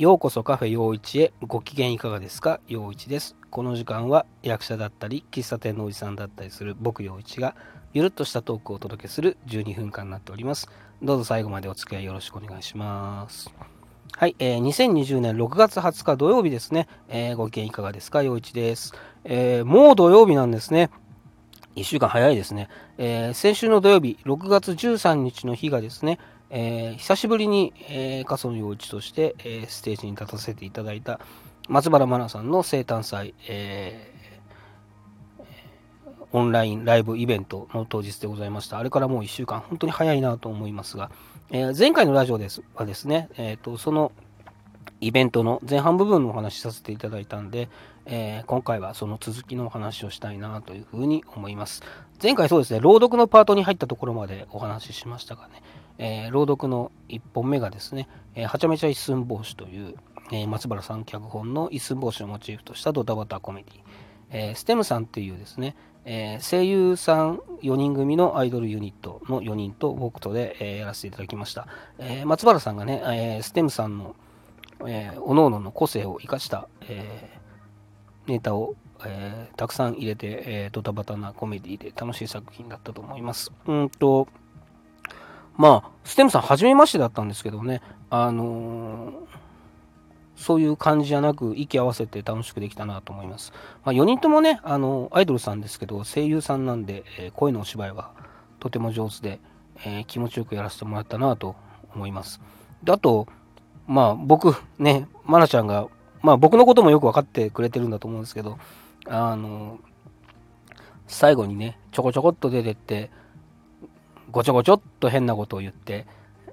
ようこそカフェ陽一へ。ご機嫌いかがですか？陽一です。この時間は役者だったり喫茶店のおじさんだったりする僕陽一がゆるっとしたトークをお届けする12分間になっております。どうぞ最後までお付き合いよろしくお願いします。はい、えー、2020年6月20日土曜日ですね、えー、ご機嫌いかがですか？陽一です、えー、もう土曜日なんですね。1週間早いですね、えー、先週の土曜日6月13日の日がですねえー、久しぶりに、えー、過疎の幼稚として、えー、ステージに立たせていただいた松原真奈さんの生誕祭、えー、オンラインライブイベントの当日でございました。あれからもう1週間、本当に早いなと思いますが、えー、前回のラジオですはですね、えーと、そのイベントの前半部分のお話しさせていただいたんで、えー、今回はその続きのお話をしたいなというふうに思います。前回そうですね、朗読のパートに入ったところまでお話ししましたがね、えー、朗読の1本目がですね、えー、はちゃめちゃ一寸法師という、えー、松原さん脚本の一寸法師をモチーフとしたドタバタコメディ、えー、ステムさんっていうですね、えー、声優さん4人組のアイドルユニットの4人と僕とで、えー、やらせていただきました、えー、松原さんがね、えー、ステムさんの、えー、各々の個性を生かした、えー、ネタを、えー、たくさん入れて、えー、ドタバタなコメディで楽しい作品だったと思います。うんとまあ、ステムさん、初めましてだったんですけどね、あのー、そういう感じじゃなく、息合わせて楽しくできたなと思います。まあ、4人ともね、あのアイドルさんですけど、声優さんなんで、えー、声のお芝居はとても上手で、え、気持ちよくやらせてもらったなと思います。であと、まあ、僕、ね、まなちゃんが、まあ、僕のこともよく分かってくれてるんだと思うんですけど、あの最後にね、ちょこちょこっと出てって、ごちょごちょっと変なことを言って、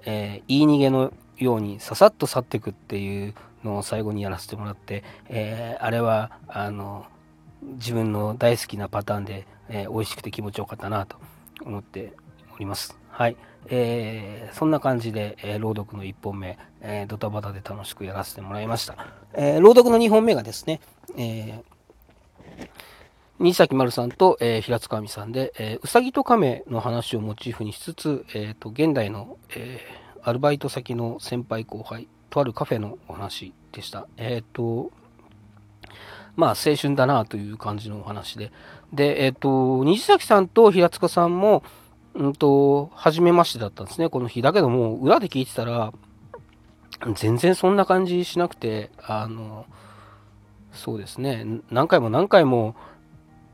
えー、言い逃げのようにささっと去っていくっていうのを最後にやらせてもらって、えー、あれはあの自分の大好きなパターンで、えー、美味しくて気持ちよかったなと思っております。はい。えー、そんな感じで、えー、朗読の1本目、えー、ドタバタで楽しくやらせてもらいました。え朗読の2本目がですね、え新崎丸さんと、えー、平塚亜美さんで、えー、うさぎと亀の話をモチーフにしつつ、えーと、現代の、えー、アルバイト先の先輩後輩、とあるカフェのお話でした。えっ、ー、と、まあ青春だなという感じのお話で。で、えっ、ー、と、西崎さんと平塚さんも、うんと、初めましてだったんですね、この日。だけども、裏で聞いてたら、全然そんな感じしなくて、あの、そうですね、何回も何回も、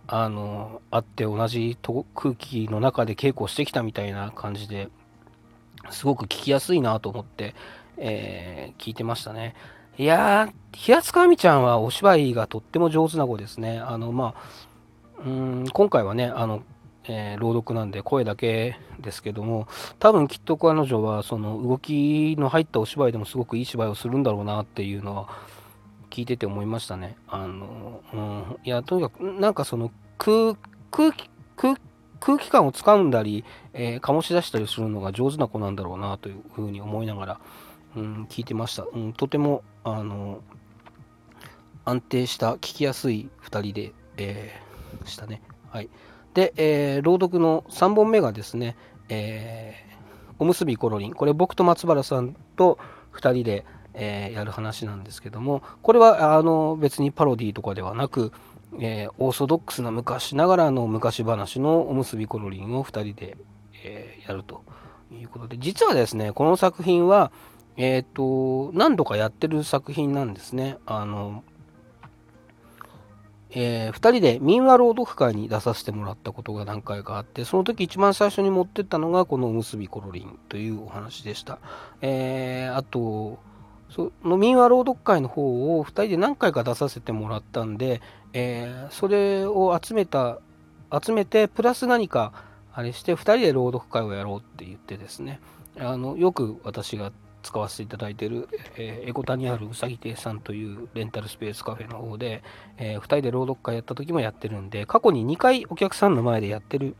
あのあって同じと空気の中で稽古してきたみたいな感じですごく聞きやすいなと思って、えー、聞いてましたね。いやー、平塚亜美ちゃんはお芝居がとっても上手な子ですね。あの、まあ、うん今回はね、あの、えー、朗読なんで声だけですけども、多分きっと彼女はその動きの入ったお芝居でもすごくいい芝居をするんだろうなっていうのは、聞いてて思いましたね。あの、うん、いや、とにかく、なんかその空、空気、空空気感をつかんだり、えー、醸し出したりするのが上手な子なんだろうなというふうに思いながら、うん、聞いてました。うん、とても、あの、安定した、聞きやすい2人で、えー、したね。はい。で、えー、朗読の3本目がですね、えー、おむすびコロリン。これ僕と松原さんと2人で、えー、やる話なんですけどもこれはあの別にパロディとかではなく、えー、オーソドックスな昔ながらの昔話のおむすびコロリンを2人で、えー、やるということで実はですねこの作品は、えーと、何度かやってる作品なんですね。あのえー、2人で民話朗読会に出させてもらったことが何回かあってその時一番最初に持ってったのがこのおむすびコロリンというお話でした。えー、あとその民話朗読会の方を2人で何回か出させてもらったんで、えー、それを集めた集めてプラス何かあれして2人で朗読会をやろうって言ってですね。あのよく私が使わせていただいている、えー、エコタにあるうさぎ亭さんというレンタルスペースカフェの方で、えー、2人で朗読会やった時もやってるんで過去に2回お客さんの前でやってる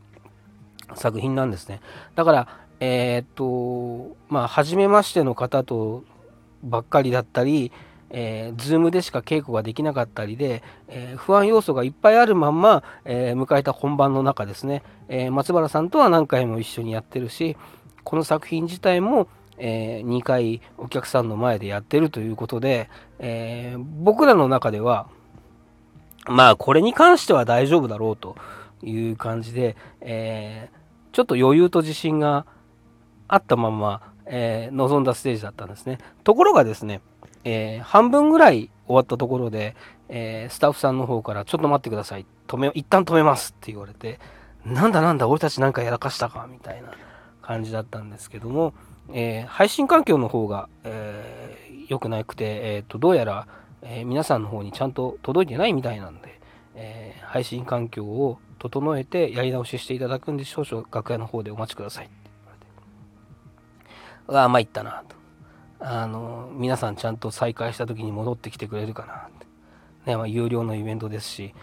作品なんですね。だからえー、っとまあ初めましての方とばっかりだったり、えー、Zoom でしか稽古ができなかったりで、えー、不安要素がいっぱいあるまんま、えー、迎えた本番の中ですね、え松原さんとは何回も一緒にやってるしこの作品自体もえ、2回お客さんの前でやってるということで、え、僕らの中では、まあ、これに関しては大丈夫だろうという感じで、え、ちょっと余裕と自信があったまま、えー、臨んだステージだったんですね。ところがですね、えー、半分ぐらい終わったところで、えスタッフさんの方から、ちょっと待ってください。止め、一旦止めますって言われて、なんだなんだ、俺たちなんかやらかしたか、みたいな感じだったんですけども、え配信環境の方が、え良くなくて、えっ、と、どうやら、え皆さんの方にちゃんと届いてないみたいなんで、え配信環境を整えてやり直ししていただくんで少々楽屋の方でお待ちくださいうわあ参ったなと。あの皆さんちゃんと再開した時に戻ってきてくれるかなって、ねまあ、有料のイベントですし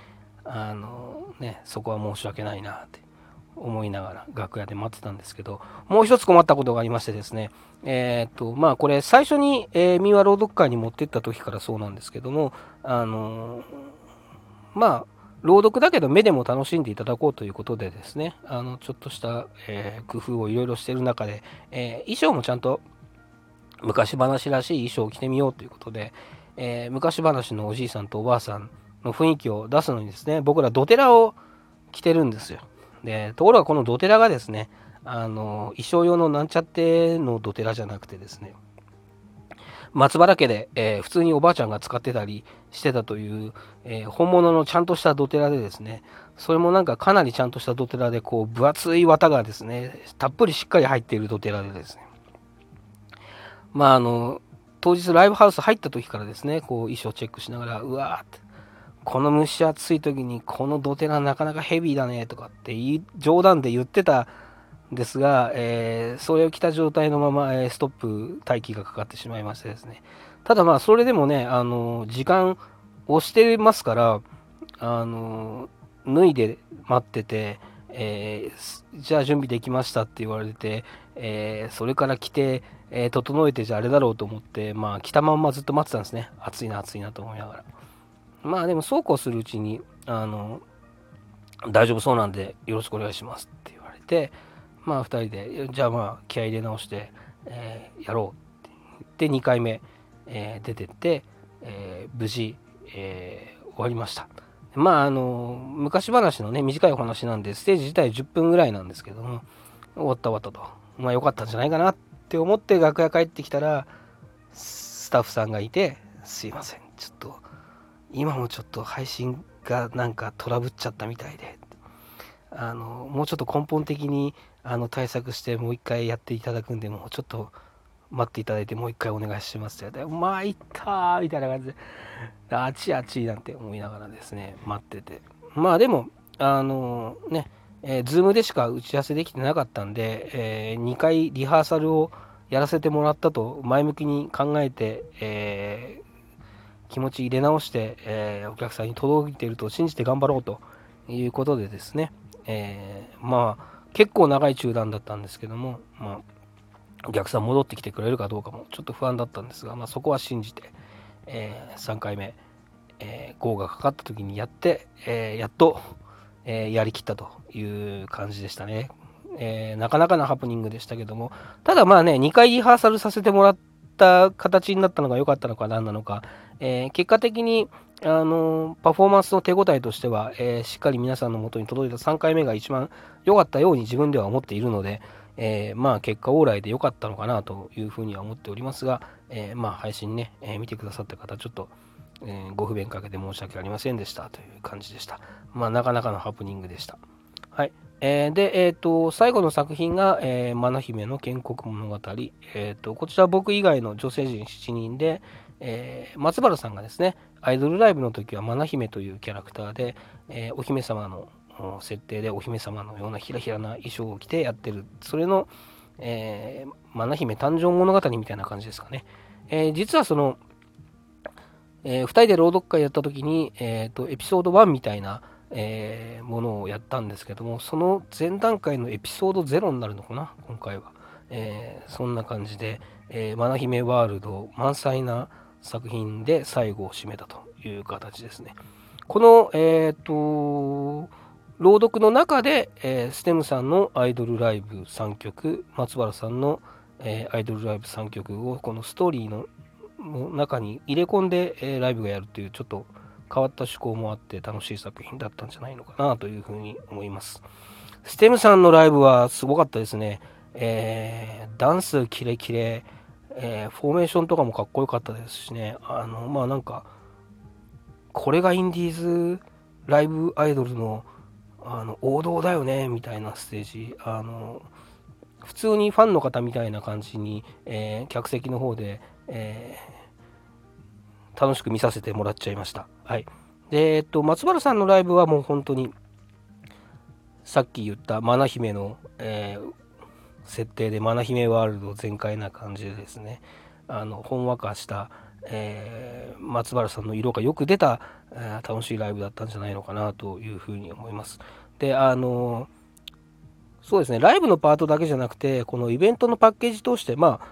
あの、ね、そこは申し訳ないなって思いながら楽屋で待ってたんですけどもう一つ困ったことがありましてですね。えっ、とまあこれ最初に、えー、民話朗読会に持ってった時からそうなんですけどもあのまあ朗読だけど目でも楽しんでいただこうということでですね、あのちょっとした、えー、工夫をいろいろしている中で、えー、衣装もちゃんと昔話らしい衣装を着てみようということで、えー、昔話のおじいさんとおばあさんの雰囲気を出すのにですね、僕らドテラを着てるんですよ。で、ところがこのドテラがですね、あの衣装用のなんちゃってのドテラじゃなくてですね、松原家で、えー、普通におばあちゃんが使ってたりしてたという、えー、本物のちゃんとしたドテラでですね、それもなんかかなりちゃんとしたドテラで、こう、分厚い綿がですね、たっぷりしっかり入っているドテラでですね、まああの、当日ライブハウス入った時からですね、こう衣装チェックしながら、うわーって、この蒸し暑い時にこのドテラなかなかヘビーだねとかって冗談で言ってたんですが、えー、それを着た状態のまま、え、ストップ待機がかかってしまいましてですね。ただまあ、それでもね、あの、時間押してますから、あの、脱いで待ってて、えー、じゃあ準備できましたって言われて、えー、それから着て、えー、整えてじゃああれだろうと思って、まあ、着たまんまずっと待ってたんですね。暑いな、暑いなと思いながら。まあ、でもそうこうするうちに、あの、大丈夫そうなんでよろしくお願いしますって言われて、まあ2人で、じゃあまあ気合い入れ直して、えー、やろうって言って2回目、えー、出てって、えー、無事、え終わりました。まああの昔話のね短いお話なんでステージ自体10分ぐらいなんですけども終わった終わったと。まあ良かったんじゃないかなって思って楽屋帰ってきたらスタッフさんがいてすいません。ちょっと今もちょっと配信がなんかトラブっちゃったみたいで。あのもうちょっと根本的にあの対策してもう一回やっていただくんでもうちょっと待っていただいてもう一回お願いしますって言ってまあいったーみたいな感じで。あちあちなんて思いながらですね待ってて。まあでもあのねえー、ズームでしか打ち合わせできてなかったんで、えー、2回リハーサルをやらせてもらったと前向きに考えて、えー、気持ち入れ直して、えお客さんに届いていると信じて頑張ろうということでですね、えまあ結構長い中断だったんですけども、まあ、お客さん戻ってきてくれるかどうかもちょっと不安だったんですが、まあ、そこは信じて、えー、3回目、えー、がかかった時にやって、えー、やっと、えー、やりきったという感じでしたね。え、なかなかなハプニングでしたけども、ただまあね、2回リハーサルさせてもらった形になったのが良かったのか何なのか、え、結果的にあのパフォーマンスの手応えとしては、え、しっかり皆さんのもとに届いた3回目が一番良かったように自分では思っているので、えー、まあ結果往来で良かったのかなというふうには思っておりますが、えー、まあ配信ね、え見てくださった方ちょっと、えご不便かけて申し訳ありませんでしたという感じでした。まあなかなかのハプニングでした。はい。えー、で、えっ、と、最後の作品が、えー、マナ姫の建国物語。えっ、と、こちら僕以外の女性陣7人で、え松原さんがですね、アイドルライブの時はマナ姫というキャラクターで、えお姫様の設定でお姫様のようなひらひらな衣装を着てやってる。それの、えー、マナ姫誕生物語みたいな感じですかね。え実はその、えー、2人で朗読会やった時に、えーと、エピソード1みたいな、えー、ものをやったんですけどもその前段階のエピソード0になるのかな今回は、え、そんな感じで、えー、マナ姫ワールド満載な作品で最後を締めたという形ですねこの、えっ、と朗読の中で、えー、ステムさんのアイドルライブ3曲松原さんの、えー、アイドルライブ3曲をこのストーリーの中に入れ込んで、えー、ライブがやるっていうちょっと変わった趣向もあって楽しい作品だったんじゃないのかなというふうに思います。ステムさんのライブはすごかったですね。えー、ダンスキレキレ、えー、フォーメーションとかもかっこよかったですしね。あの、まあなんか、これがインディーズライブアイドルのあの王道だよねみたいなステージあの普通にファンの方みたいな感じに、えー、客席の方で、えー、楽しく見させてもらっちゃいました。はい。で、えっと、松原さんのライブはもう本当に、さっき言ったマナ姫の、えー、設定でマナ姫ワールド全開な感じでですね、あの、ほんわかした、えー、松原さんの色がよく出た、楽しいライブだったんじゃないのかなというふうに思います。で、あのそうですね、ライブのパートだけじゃなくて、このイベントのパッケージ通して、まあ、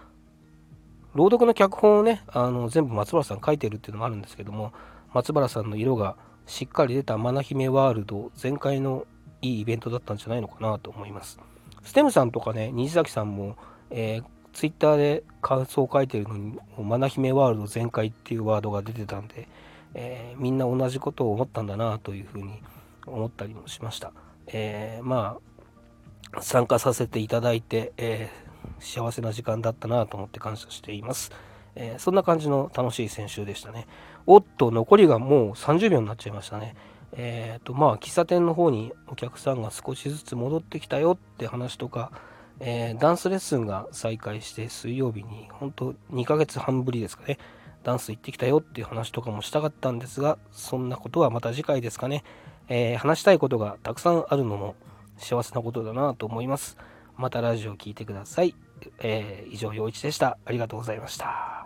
朗読の脚本をね、あの全部松原さん書いてるっていうのもあるんですけども、松原さんの色がしっかり出たマナ姫ワールド全開のいいイベントだったんじゃないのかなと思います。ステムさんとかね、虹崎さんも、えー、ツイッターで感想を書いてるのに、マナ姫ワールド全開っていうワードが出てたんで、えー、みんな同じことを思ったんだなというふうに思ったりもしました。えー、まあ、参加させていただいて、え幸せな時間だったなと思って感謝しています。えそんな感じの楽しい先週でしたね。おっと、残りがもう30秒になっちゃいましたね。えっ、と、まあ、喫茶店の方にお客さんが少しずつ戻ってきたよって話とか、え、ダンスレッスンが再開して水曜日に、本当2ヶ月半ぶりですかね、ダンス行ってきたよっていう話とかもしたかったんですが、そんなことはまた次回ですかね。えー、話したいことがたくさんあるのも幸せなことだなと思います。またラジオ聴いてください。えー、以上、陽一でした。ありがとうございました。